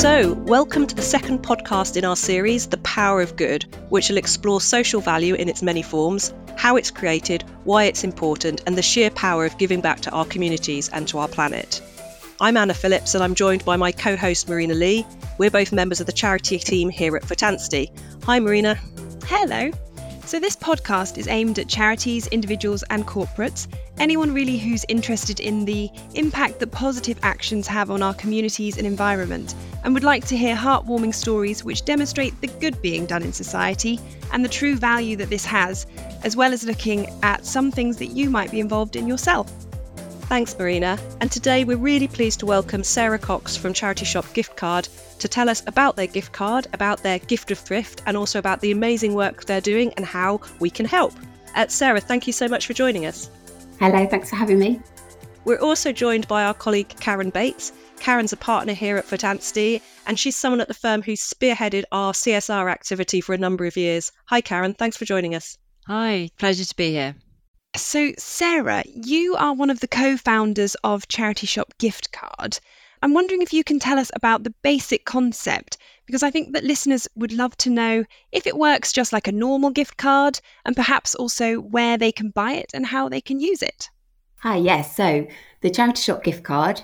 So, welcome to the second podcast in our series, The Power of Good, which will explore social value in its many forms, how it's created, why it's important, and the sheer power of giving back to our communities and to our planet. I'm Anna Phillips, and I'm joined by my co host Marina Leigh. We're both members of the charity team here at Foot Anstey. Hi, Marina. Hello. So, this podcast is aimed at charities, individuals, and corporates, anyone really who's interested in the impact that positive actions have on our communities and environment, and would like to hear heartwarming stories which demonstrate the good being done in society and the true value that this has, as well as looking at some things that you might be involved in yourself. Thanks, Marina. And today we're really pleased to welcome Sarah Cox from Charity Shop Gift Card to tell us about their gift card, about their gift of thrift, and also about the amazing work they're doing and how we can help. Uh, Sarah, thank you so much for joining us. Hello, thanks for having me. We're also joined by our colleague Karen Bates. Karen's a partner here at Foot Anstey, and she's someone at the firm who's spearheaded our CSR activity for a number of years. Hi, Karen. Thanks for joining us. Hi, pleasure to be here. So, Sarah, you are one of the co founders of Charity Shop Gift Card. I'm wondering if you can tell us about the basic concept, because I think that listeners would love to know if it works just like a normal gift card, and perhaps also where they can buy it and how they can use it. Hi, yes. So, the Charity Shop Gift Card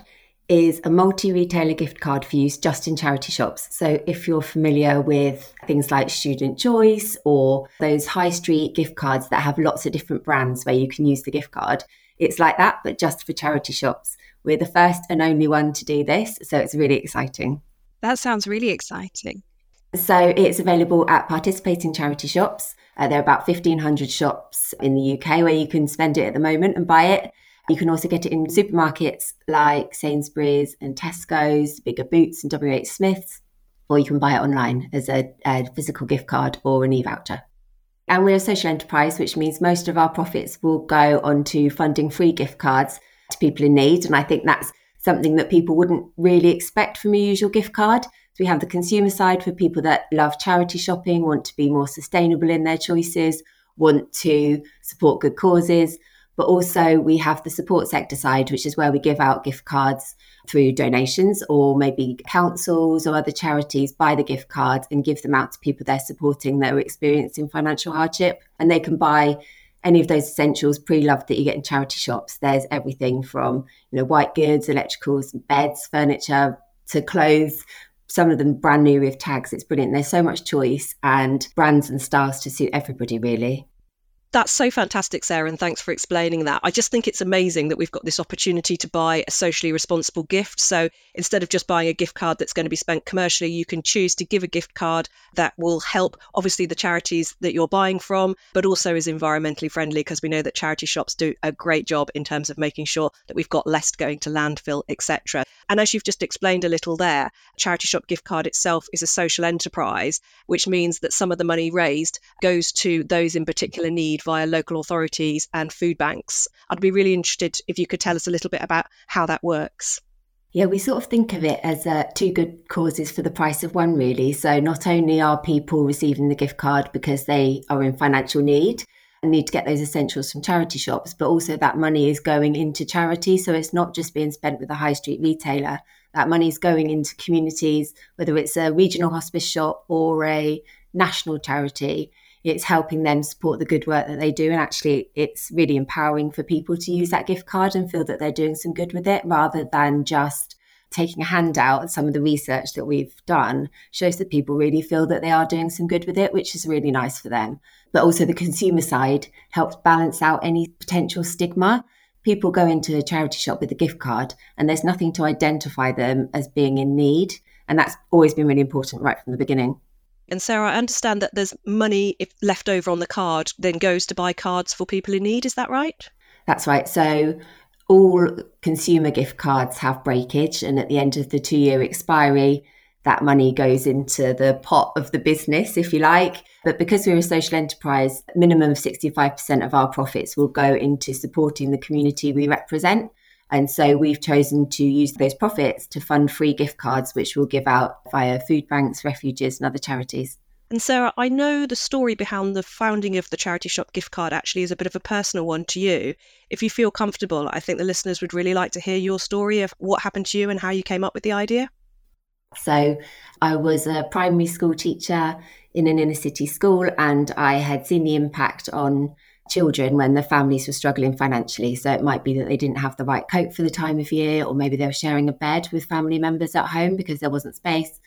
is a multi retailer gift card for use just in charity shops. So, if you're familiar with things like Student Choice or those high street gift cards that have lots of different brands where you can use the gift card, it's like that, but just for charity shops. We're the first and only one to do this, so it's really exciting. That sounds really exciting. So, it's available at participating charity shops. Uh, there are about 1,500 shops in the UK where you can spend it at the moment and buy it. You can also get it in supermarkets like Sainsbury's and Tesco's, bigger Boots and WH Smith's, or you can buy it online as a, a physical gift card or an e voucher. And we're a social enterprise, which means most of our profits will go onto funding free gift cards to people in need. And I think that's something that people wouldn't really expect from a usual gift card. So we have the consumer side for people that love charity shopping, want to be more sustainable in their choices, want to support good causes. But also, we have the support sector side, which is where we give out gift cards through donations, or maybe councils or other charities buy the gift cards and give them out to people they're supporting that are experiencing financial hardship. And they can buy any of those essentials pre-loved that you get in charity shops. There's everything from you know white goods, electricals, beds, furniture to clothes. Some of them brand new with tags. It's brilliant. There's so much choice and brands and styles to suit everybody, really. That's so fantastic, Sarah, and thanks for explaining that. I just think it's amazing that we've got this opportunity to buy a socially responsible gift. So instead of just buying a gift card that's going to be spent commercially, you can choose to give a gift card that will help, obviously, the charities that you're buying from, but also is environmentally friendly because we know that charity shops do a great job in terms of making sure that we've got less going to landfill, etc. And as you've just explained a little there, Charity Shop Gift Card itself is a social enterprise, which means that some of the money raised goes to those in particular need via local authorities and food banks. I'd be really interested if you could tell us a little bit about how that works. Yeah, we sort of think of it as uh, two good causes for the price of one, really. So, not only are people receiving the gift card because they are in financial need and need to get those essentials from charity shops, but also that money is going into charity. So, it's not just being spent with a high street retailer, that money is going into communities, whether it's a regional hospice shop or a national charity it's helping them support the good work that they do. And actually, it's really empowering for people to use that gift card and feel that they're doing some good with it rather than just taking a handout. Some of the research that we've done shows that people really feel that they are doing some good with it, which is really nice for them. But also, the consumer side helps balance out any potential stigma. People go into a charity shop with a gift card and there's nothing to identify them as being in need. And that's always been really important right from the beginning. And Sarah, I understand that there's money if left over on the card then goes to buy cards for people in need. Is that right? That's right. So all consumer gift cards have breakage, and at the end of the two year expiry, that money goes into the pot of the business, if you like. But because we're a social enterprise, minimum of 65% of our profits will go into supporting the community we represent. And so we've chosen to use those profits to fund free gift cards, which we'll give out via food banks, refuges, and other charities. And Sarah, I know the story behind the founding of the charity shop gift card actually is a bit of a personal one to you. If you feel comfortable, I think the listeners would really like to hear your story of what happened to you and how you came up with the idea. So I was a primary school teacher in an inner city school, and I had seen the impact on children when the families were struggling financially. So it might be that they didn't have the right coat for the time of year, or maybe they were sharing a bed with family members at home because there wasn't space.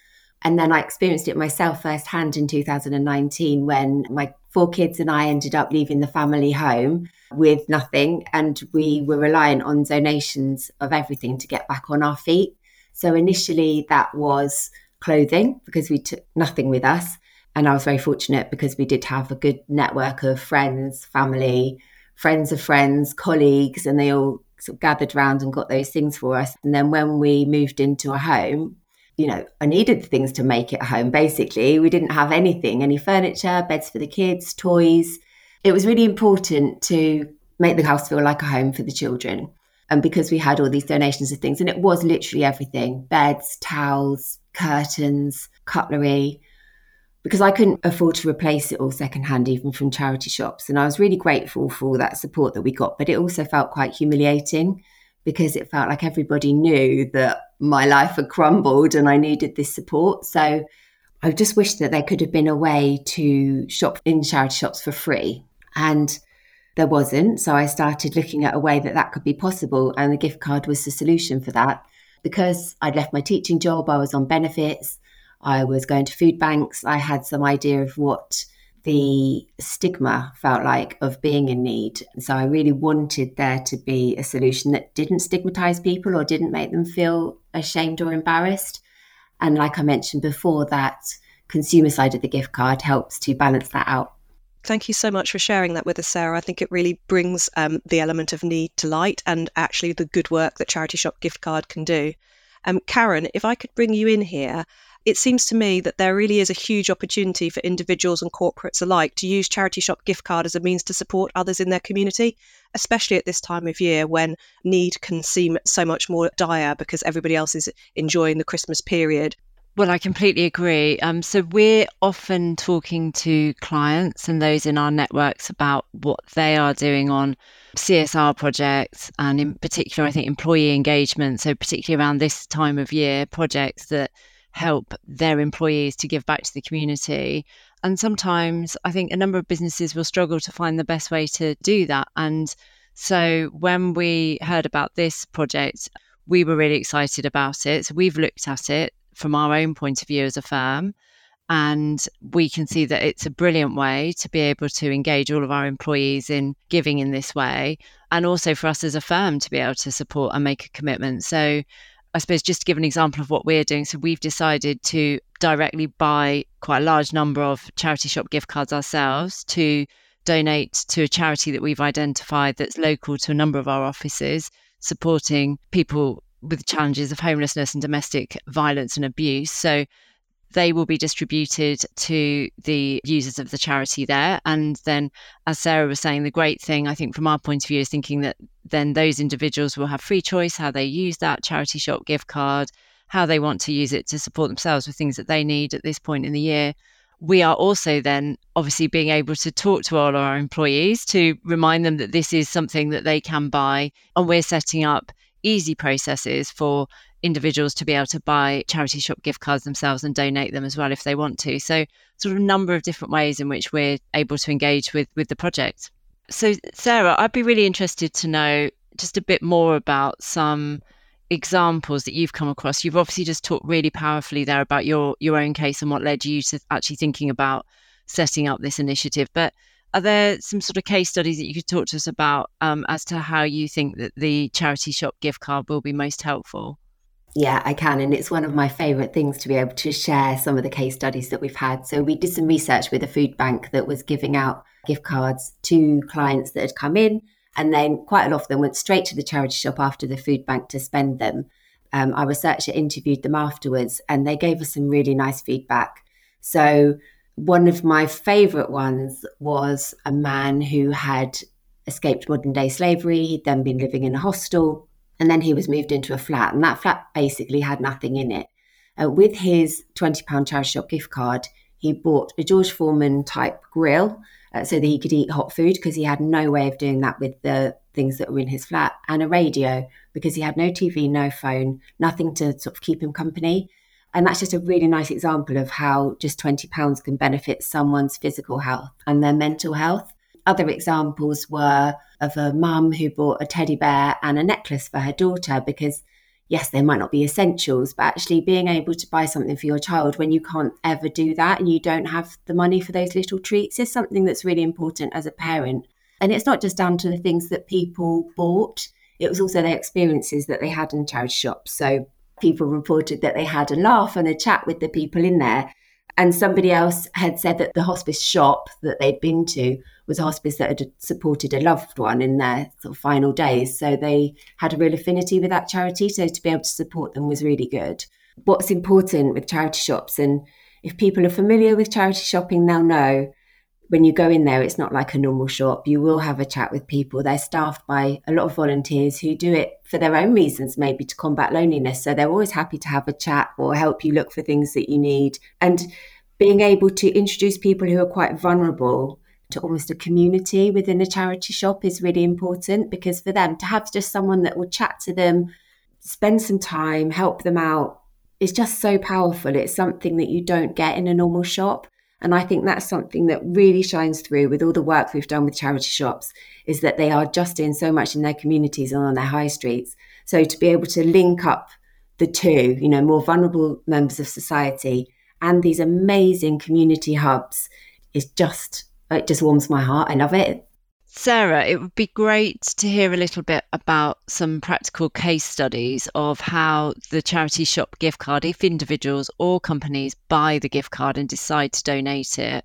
And then I experienced it myself firsthand in 2019 when my four kids and I ended up leaving the family home with nothing. And we were reliant on donations of everything to get back on our feet. So initially, that was clothing because we took nothing with us. And I was very fortunate because we did have a good network of friends, family, friends of friends, colleagues, and they all sort of gathered around and got those things for us. And then when we moved into a home, you know, I needed things to make it a home. Basically, we didn't have anything, any furniture, beds for the kids, toys. It was really important to make the house feel like a home for the children. And because we had all these donations of things, and it was literally everything beds, towels, curtains, cutlery, because I couldn't afford to replace it all secondhand, even from charity shops. And I was really grateful for all that support that we got. But it also felt quite humiliating because it felt like everybody knew that my life had crumbled and I needed this support. So I just wish that there could have been a way to shop in charity shops for free. And there wasn't. So I started looking at a way that that could be possible. And the gift card was the solution for that. Because I'd left my teaching job, I was on benefits, I was going to food banks, I had some idea of what the stigma felt like of being in need. So I really wanted there to be a solution that didn't stigmatize people or didn't make them feel ashamed or embarrassed. And like I mentioned before, that consumer side of the gift card helps to balance that out. Thank you so much for sharing that with us, Sarah. I think it really brings um, the element of need to light and actually the good work that Charity Shop Gift Card can do. Um, Karen, if I could bring you in here, it seems to me that there really is a huge opportunity for individuals and corporates alike to use Charity Shop Gift Card as a means to support others in their community, especially at this time of year when need can seem so much more dire because everybody else is enjoying the Christmas period. Well, I completely agree. Um, so we're often talking to clients and those in our networks about what they are doing on CSR projects and in particular, I think employee engagement. So particularly around this time of year, projects that help their employees to give back to the community. And sometimes I think a number of businesses will struggle to find the best way to do that. And so when we heard about this project, we were really excited about it. So we've looked at it from our own point of view as a firm. And we can see that it's a brilliant way to be able to engage all of our employees in giving in this way. And also for us as a firm to be able to support and make a commitment. So I suppose just to give an example of what we're doing, so we've decided to directly buy quite a large number of charity shop gift cards ourselves to donate to a charity that we've identified that's local to a number of our offices, supporting people with challenges of homelessness and domestic violence and abuse. So they will be distributed to the users of the charity there. And then, as Sarah was saying, the great thing, I think, from our point of view, is thinking that then those individuals will have free choice how they use that charity shop gift card, how they want to use it to support themselves with things that they need at this point in the year. We are also then obviously being able to talk to all our employees to remind them that this is something that they can buy. And we're setting up easy processes for individuals to be able to buy charity shop gift cards themselves and donate them as well if they want to. So sort of a number of different ways in which we're able to engage with with the project. So Sarah, I'd be really interested to know just a bit more about some examples that you've come across. You've obviously just talked really powerfully there about your your own case and what led you to actually thinking about setting up this initiative. But are there some sort of case studies that you could talk to us about um, as to how you think that the charity shop gift card will be most helpful? Yeah, I can. And it's one of my favourite things to be able to share some of the case studies that we've had. So, we did some research with a food bank that was giving out gift cards to clients that had come in. And then quite a lot of them went straight to the charity shop after the food bank to spend them. Um, our researcher interviewed them afterwards and they gave us some really nice feedback. So, one of my favourite ones was a man who had escaped modern day slavery. He'd then been living in a hostel and then he was moved into a flat, and that flat basically had nothing in it. Uh, with his £20 charity shop gift card, he bought a George Foreman type grill uh, so that he could eat hot food because he had no way of doing that with the things that were in his flat, and a radio because he had no TV, no phone, nothing to sort of keep him company. And that's just a really nice example of how just £20 can benefit someone's physical health and their mental health. Other examples were of a mum who bought a teddy bear and a necklace for her daughter because, yes, they might not be essentials, but actually being able to buy something for your child when you can't ever do that and you don't have the money for those little treats is something that's really important as a parent. And it's not just down to the things that people bought, it was also their experiences that they had in charity shops. So people reported that they had a laugh and a chat with the people in there. And somebody else had said that the hospice shop that they'd been to was a hospice that had supported a loved one in their sort of final days. So they had a real affinity with that charity. So to be able to support them was really good. What's important with charity shops, and if people are familiar with charity shopping, they'll know when you go in there, it's not like a normal shop. You will have a chat with people. They're staffed by a lot of volunteers who do it for their own reasons, maybe to combat loneliness. So they're always happy to have a chat or help you look for things that you need. And being able to introduce people who are quite vulnerable to almost a community within a charity shop is really important because for them to have just someone that will chat to them, spend some time, help them out is just so powerful. It's something that you don't get in a normal shop. And I think that's something that really shines through with all the work we've done with charity shops is that they are just doing so much in their communities and on their high streets. So to be able to link up the two, you know, more vulnerable members of society and these amazing community hubs is just it just warms my heart. I love it. Sarah, it would be great to hear a little bit about some practical case studies of how the charity shop gift card, if individuals or companies buy the gift card and decide to donate it,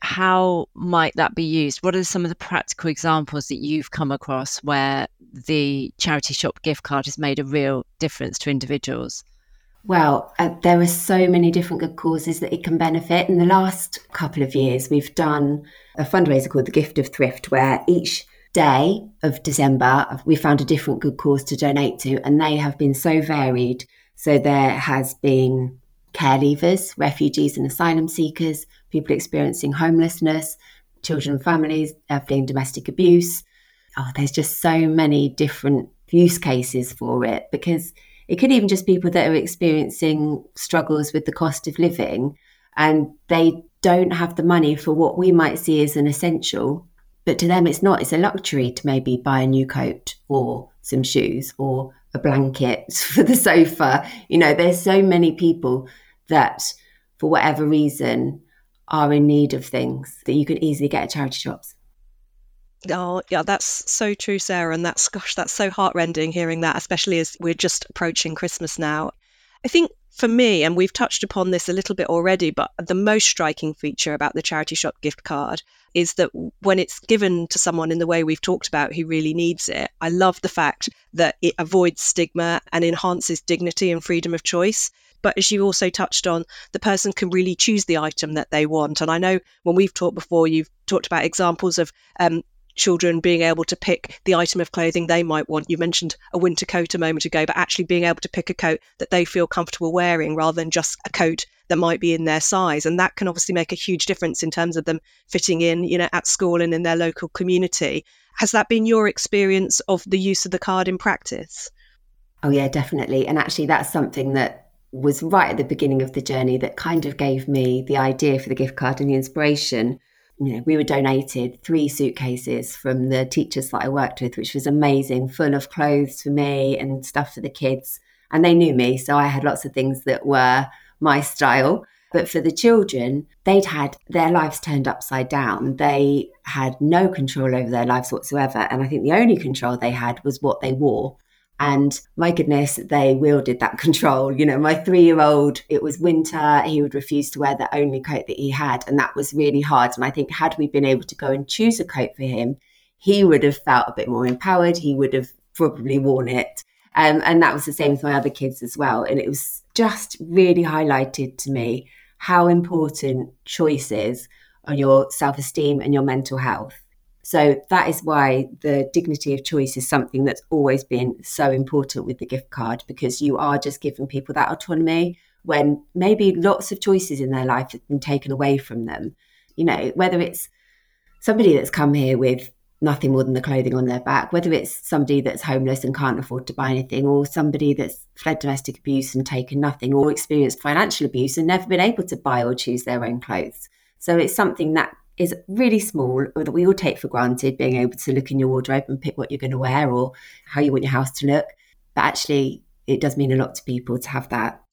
how might that be used? What are some of the practical examples that you've come across where the charity shop gift card has made a real difference to individuals? Well, uh, there are so many different good causes that it can benefit. In the last couple of years, we've done a fundraiser called the Gift of Thrift, where each day of December we found a different good cause to donate to, and they have been so varied. So there has been care leavers, refugees and asylum seekers, people experiencing homelessness, children and families fleeing domestic abuse. Oh, there's just so many different use cases for it because it could even just people that are experiencing struggles with the cost of living and they don't have the money for what we might see as an essential. But to them, it's not. It's a luxury to maybe buy a new coat or some shoes or a blanket for the sofa. You know, there's so many people that, for whatever reason, are in need of things that you can easily get at charity shops. Oh, yeah, that's so true, Sarah. And that's, gosh, that's so heartrending hearing that, especially as we're just approaching Christmas now. I think for me, and we've touched upon this a little bit already, but the most striking feature about the charity shop gift card is that when it's given to someone in the way we've talked about who really needs it, I love the fact that it avoids stigma and enhances dignity and freedom of choice. But as you also touched on, the person can really choose the item that they want. And I know when we've talked before, you've talked about examples of um, children being able to pick the item of clothing they might want. You mentioned a winter coat a moment ago, but actually being able to pick a coat that they feel comfortable wearing rather than just a coat that might be in their size. And that can obviously make a huge difference in terms of them fitting in, you know, at school and in their local community. Has that been your experience of the use of the card in practice? Oh, yeah, definitely. And actually, that's something that was right at the beginning of the journey that kind of gave me the idea for the gift card and the inspiration you know, we were donated three suitcases from the teachers that I worked with, which was amazing, full of clothes for me and stuff for the kids. And they knew me, so I had lots of things that were my style. But for the children, they'd had their lives turned upside down. They had no control over their lives whatsoever. And I think the only control they had was what they wore. And my goodness, they wielded that control. You know, my three year old, it was winter. He would refuse to wear the only coat that he had. And that was really hard. And I think, had we been able to go and choose a coat for him, he would have felt a bit more empowered. He would have probably worn it. Um, and that was the same with my other kids as well. And it was just really highlighted to me how important choice is on your self esteem and your mental health. So that is why the dignity of choice is something that's always been so important with the gift card because you are just giving people that autonomy when maybe lots of choices in their life have been taken away from them. You know, whether it's somebody that's come here with nothing more than the clothing on their back, whether it's somebody that's homeless and can't afford to buy anything, or somebody that's fled domestic abuse and taken nothing, or experienced financial abuse and never been able to buy or choose their own clothes. So it's something that is really small or that we all take for granted, being able to look in your wardrobe and pick what you're going to wear or how you want your house to look. But actually, it does mean a lot to people to have that.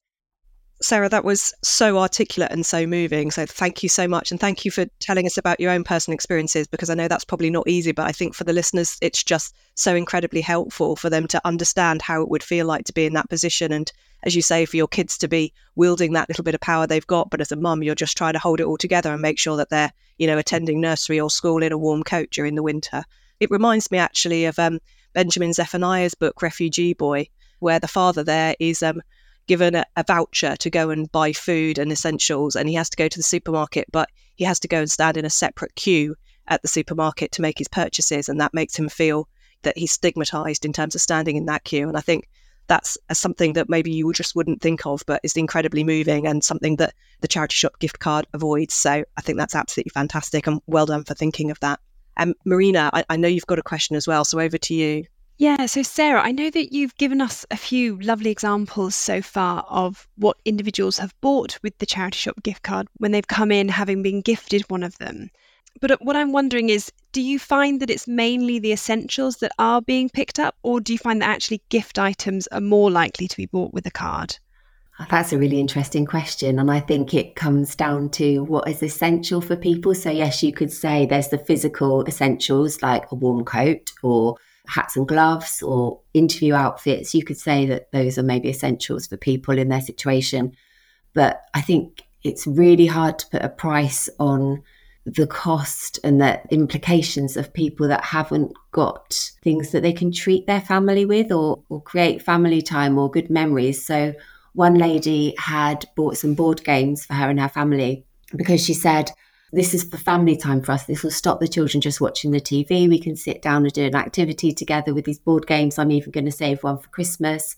Sarah, that was so articulate and so moving. So thank you so much. And thank you for telling us about your own personal experiences because I know that's probably not easy, but I think for the listeners, it's just so incredibly helpful for them to understand how it would feel like to be in that position. And as you say, for your kids to be wielding that little bit of power they've got. But as a mum, you're just trying to hold it all together and make sure that they're, you know, attending nursery or school in a warm coat during the winter. It reminds me actually of um, Benjamin Zephaniah's book, Refugee Boy, where the father there is um, given a, a, voucher to go and buy food and essentials, and he has to go to the supermarket, but he has to go and stand in a separate queue at the supermarket to make his purchases, and that makes him feel that he's stigmatized in terms of standing in that queue. And I think that's something that maybe you just wouldn't think of, but is incredibly moving and something that the charity shop gift card avoids. So I think that's absolutely fantastic, and well done for thinking of that. And um, Marina, I, I know you've got a question as well, so over to you. Yeah, so Sarah, I know that you've given us a few lovely examples so far of what individuals have bought with the charity shop gift card when they've come in having been gifted one of them. But uh, what I'm wondering is do you find that it's mainly the essentials that are being picked up, or do you find that actually gift items are more likely to be bought with a card? That's a really interesting question. And I think it comes down to what is essential for people. So, yes, you could say there's the physical essentials like a warm coat or hats and gloves or interview outfits, you could say that those are maybe essentials for people in their situation. But I think it's really hard to put a price on the cost and the implications of people that haven't got things that they can treat their family with or, or create family time or good memories. So, one lady had bought some board games for her and her family because she said, this is for family time for us. This will stop the children just watching the TV. We can sit down and do an activity together with these board games. I'm even going to save one for Christmas.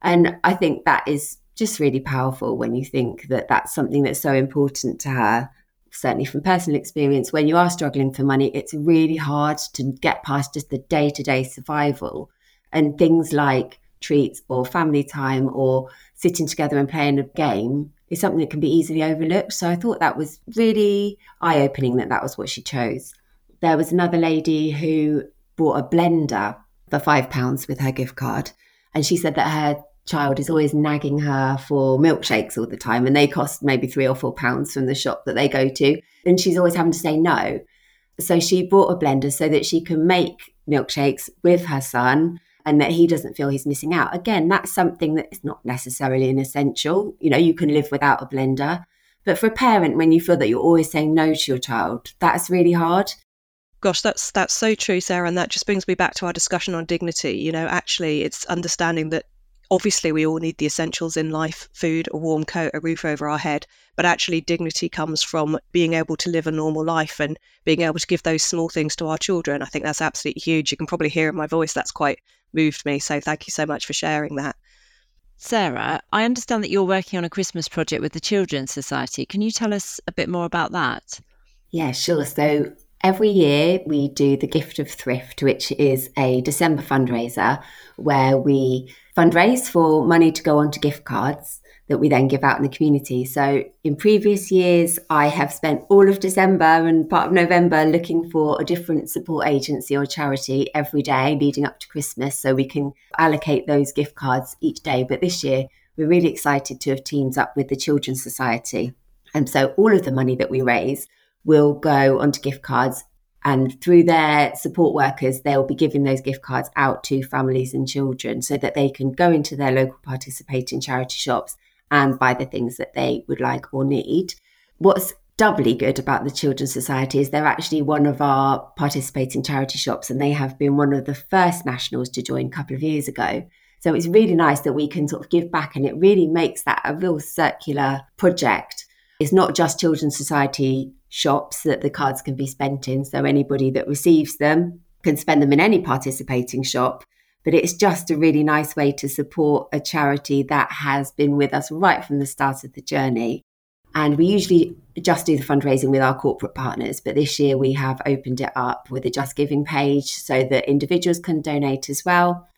And I think that is just really powerful when you think that that's something that's so important to her. Certainly from personal experience, when you are struggling for money, it's really hard to get past just the day to day survival. And things like treats or family time or sitting together and playing a game is something that can be easily overlooked. So I thought that was really eye opening that that was what she chose. There was another lady who bought a blender for five pounds with her gift card. And she said that her child is always nagging her for milkshakes all the time and they cost maybe three or four pounds from the shop that they go to. And she's always having to say no. So she bought a blender so that she can make milkshakes with her son and that he doesn't feel he's missing out. Again, that's something that is not necessarily an essential. You know, you can live without a blender. But for a parent, when you feel that you're always saying no to your child, that's really hard. Gosh, that's that's so true, Sarah, and that just brings me back to our discussion on dignity. You know, actually, it's understanding that obviously we all need the essentials in life food a warm coat a roof over our head but actually dignity comes from being able to live a normal life and being able to give those small things to our children i think that's absolutely huge you can probably hear in my voice that's quite moved me. So thank you so much for sharing that. Sarah, I understand that you're working on a Christmas project with the Children's Society. Can you tell us a bit more about that? Yeah, sure. So every year we do the Gift of Thrift, which is a December fundraiser where we fundraise for money to go onto gift cards that we then give out in the community. So in previous years, I have spent all of December and part of November looking for a different support agency or charity every day leading up to Christmas so we can allocate those gift cards each day. But this year, we're really excited to have teamed up with the Children's Society. And so all of the money that we raise will go onto gift cards and through their support workers, they'll be giving those gift cards out to families and children so that they can go into their local participating charity shops and buy the things that they would like or need. What's doubly good about the Children's Society is they're actually one of our participating charity shops and they have been one of the first nationals to join a couple of years ago. So it's really nice that we can sort of give back and it really makes that a real circular project. It's not just Children's Society shops that the cards can be spent in. So anybody that receives them can spend them in any participating shop but it's just a really nice way to support a charity that has been with us right from the start of the journey. And we usually just do the fundraising with our corporate partners, but this year we have opened it up with a Just Giving page so that individuals can donate as well.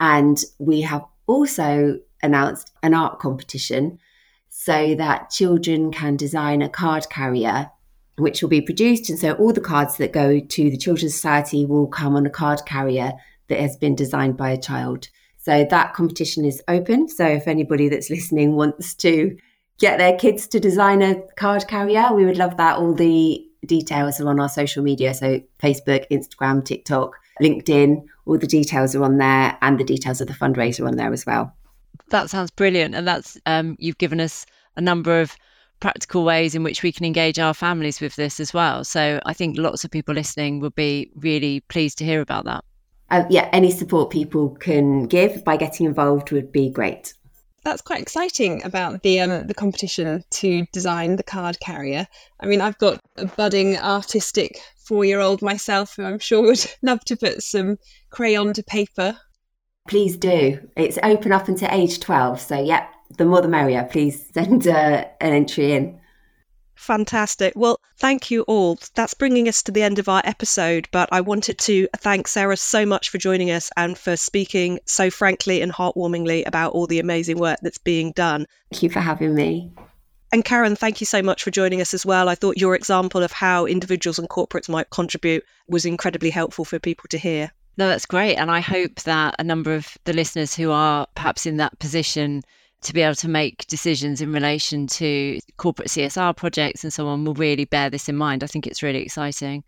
And we have also announced an art competition so that children can design a card carrier which will be produced. And so all the cards that go to the Children's Society will come on a card carrier that has been designed by a child. So that competition is open. So if anybody that's listening wants to get their kids to design a card carrier, we would love that. All the details are on our social media. So Facebook, Instagram, TikTok, LinkedIn, all the details are on there and the details of the fundraiser on there as well. That sounds brilliant. And that's, um, you've given us a number of practical ways in which we can engage our families with this as well. So I think lots of people listening would be really pleased to hear about that. Uh, yeah, any support people can give by getting involved would be great. That's quite exciting about the um, the competition to design the card carrier. I mean, I've got a budding artistic four year old myself who I'm sure would love to put some crayon to paper. Please do. It's open up until age 12. So, yeah, the more the merrier. Please send uh, an entry in. Fantastic. Well, thank you all. That's bringing us to the end of our episode. But I wanted to thank Sarah so much for joining us and for speaking so frankly and heartwarmingly about all the amazing work that's being done. Thank you for having me. And Karen, thank you so much for joining us as well. I thought your example of how individuals and corporates might contribute was incredibly helpful for people to hear. No, that's great. And I hope that a number of the listeners who are perhaps in that position to be able to make decisions in relation to corporate CSR projects and so on will really bear this in mind. I think it's really exciting.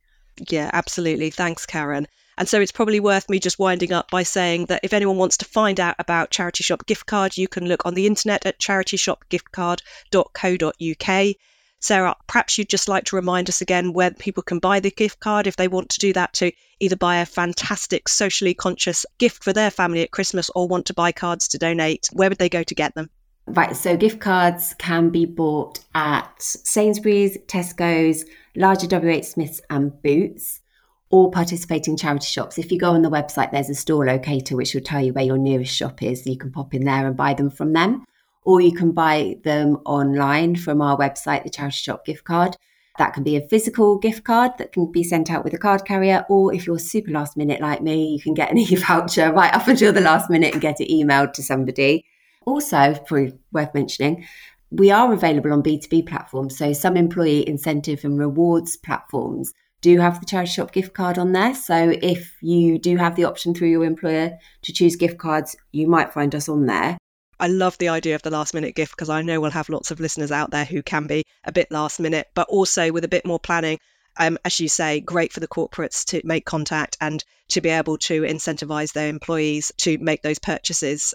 Yeah, absolutely. Thanks, Karen. And so it's probably worth me just winding up by saying that if anyone wants to find out about Charity Shop gift cards, you can look on the internet at charityshopgiftcard.co.uk. Sarah, perhaps you'd just like to remind us again where people can buy the gift card if they want to do that to either buy a fantastic socially conscious gift for their family at Christmas or want to buy cards to donate. Where would they go to get them? Right, so gift cards can be bought at Sainsbury's, Tesco's, larger WH Smiths, and Boots, or participating charity shops. If you go on the website, there's a store locator which will tell you where your nearest shop is. You can pop in there and buy them from them or you can buy them online from our website, the Charity Shop gift card. That can be a physical gift card that can be sent out with a card carrier, or if you're super last minute like me, you can get an e voucher right up until the last minute and get it emailed to somebody. Also, probably worth mentioning, we are available on B2B platforms. So, some employee incentive and rewards platforms do have the charity shop gift card on there. So, if you do have the option through your employer to choose gift cards, you might find us on there. I love the idea of the last minute gift because I know we'll have lots of listeners out there who can be a bit last minute, but also with a bit more planning. Um, as you say, great for the corporates to make contact and to be able to incentivize their employees to make those purchases.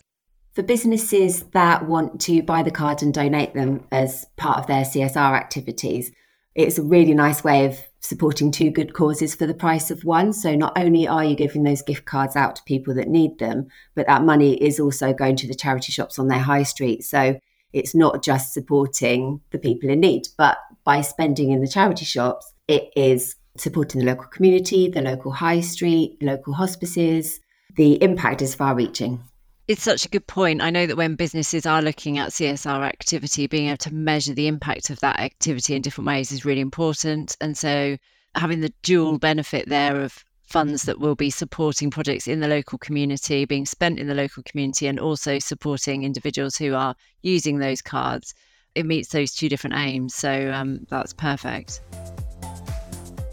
For businesses that want to buy the cards and donate them as part of their CSR activities, it's a really nice way of supporting two good causes for the price of one. So not only are you giving those gift cards out to people that need them, but that money is also going to the charity shops on their high street. So it's not just supporting the people in need, but by spending in the charity shops, it is supporting the local community, the local high street, local hospices. The impact is far reaching. It's such a good point. I know that when businesses are looking at CSR activity, being able to measure the impact of that activity in different ways is really important. And so having the dual benefit there of funds that will be supporting projects in the local community, being spent in the local community, and also supporting individuals who are using those cards, it meets those two different aims. So um, that's perfect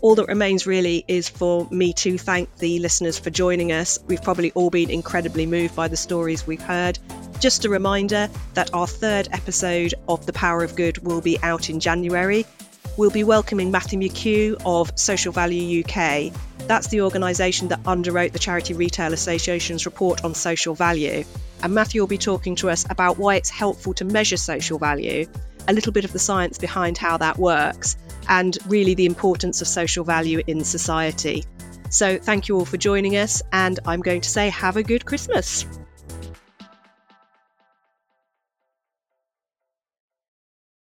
all that remains really is for me to thank the listeners for joining us. We've probably all been incredibly moved by the stories we've heard. Just a reminder that our third episode of The Power of Good will be out in January. We'll be welcoming Matthew McHugh of Social Value UK. That's the organisation that underwrote the Charity Retail Association's report on social value. And Matthew will be talking to us about why it's helpful to measure social value, a little bit of the science behind how that works, and really the importance of social value in society. So, thank you all for joining us, and I'm going to say, have a good Christmas.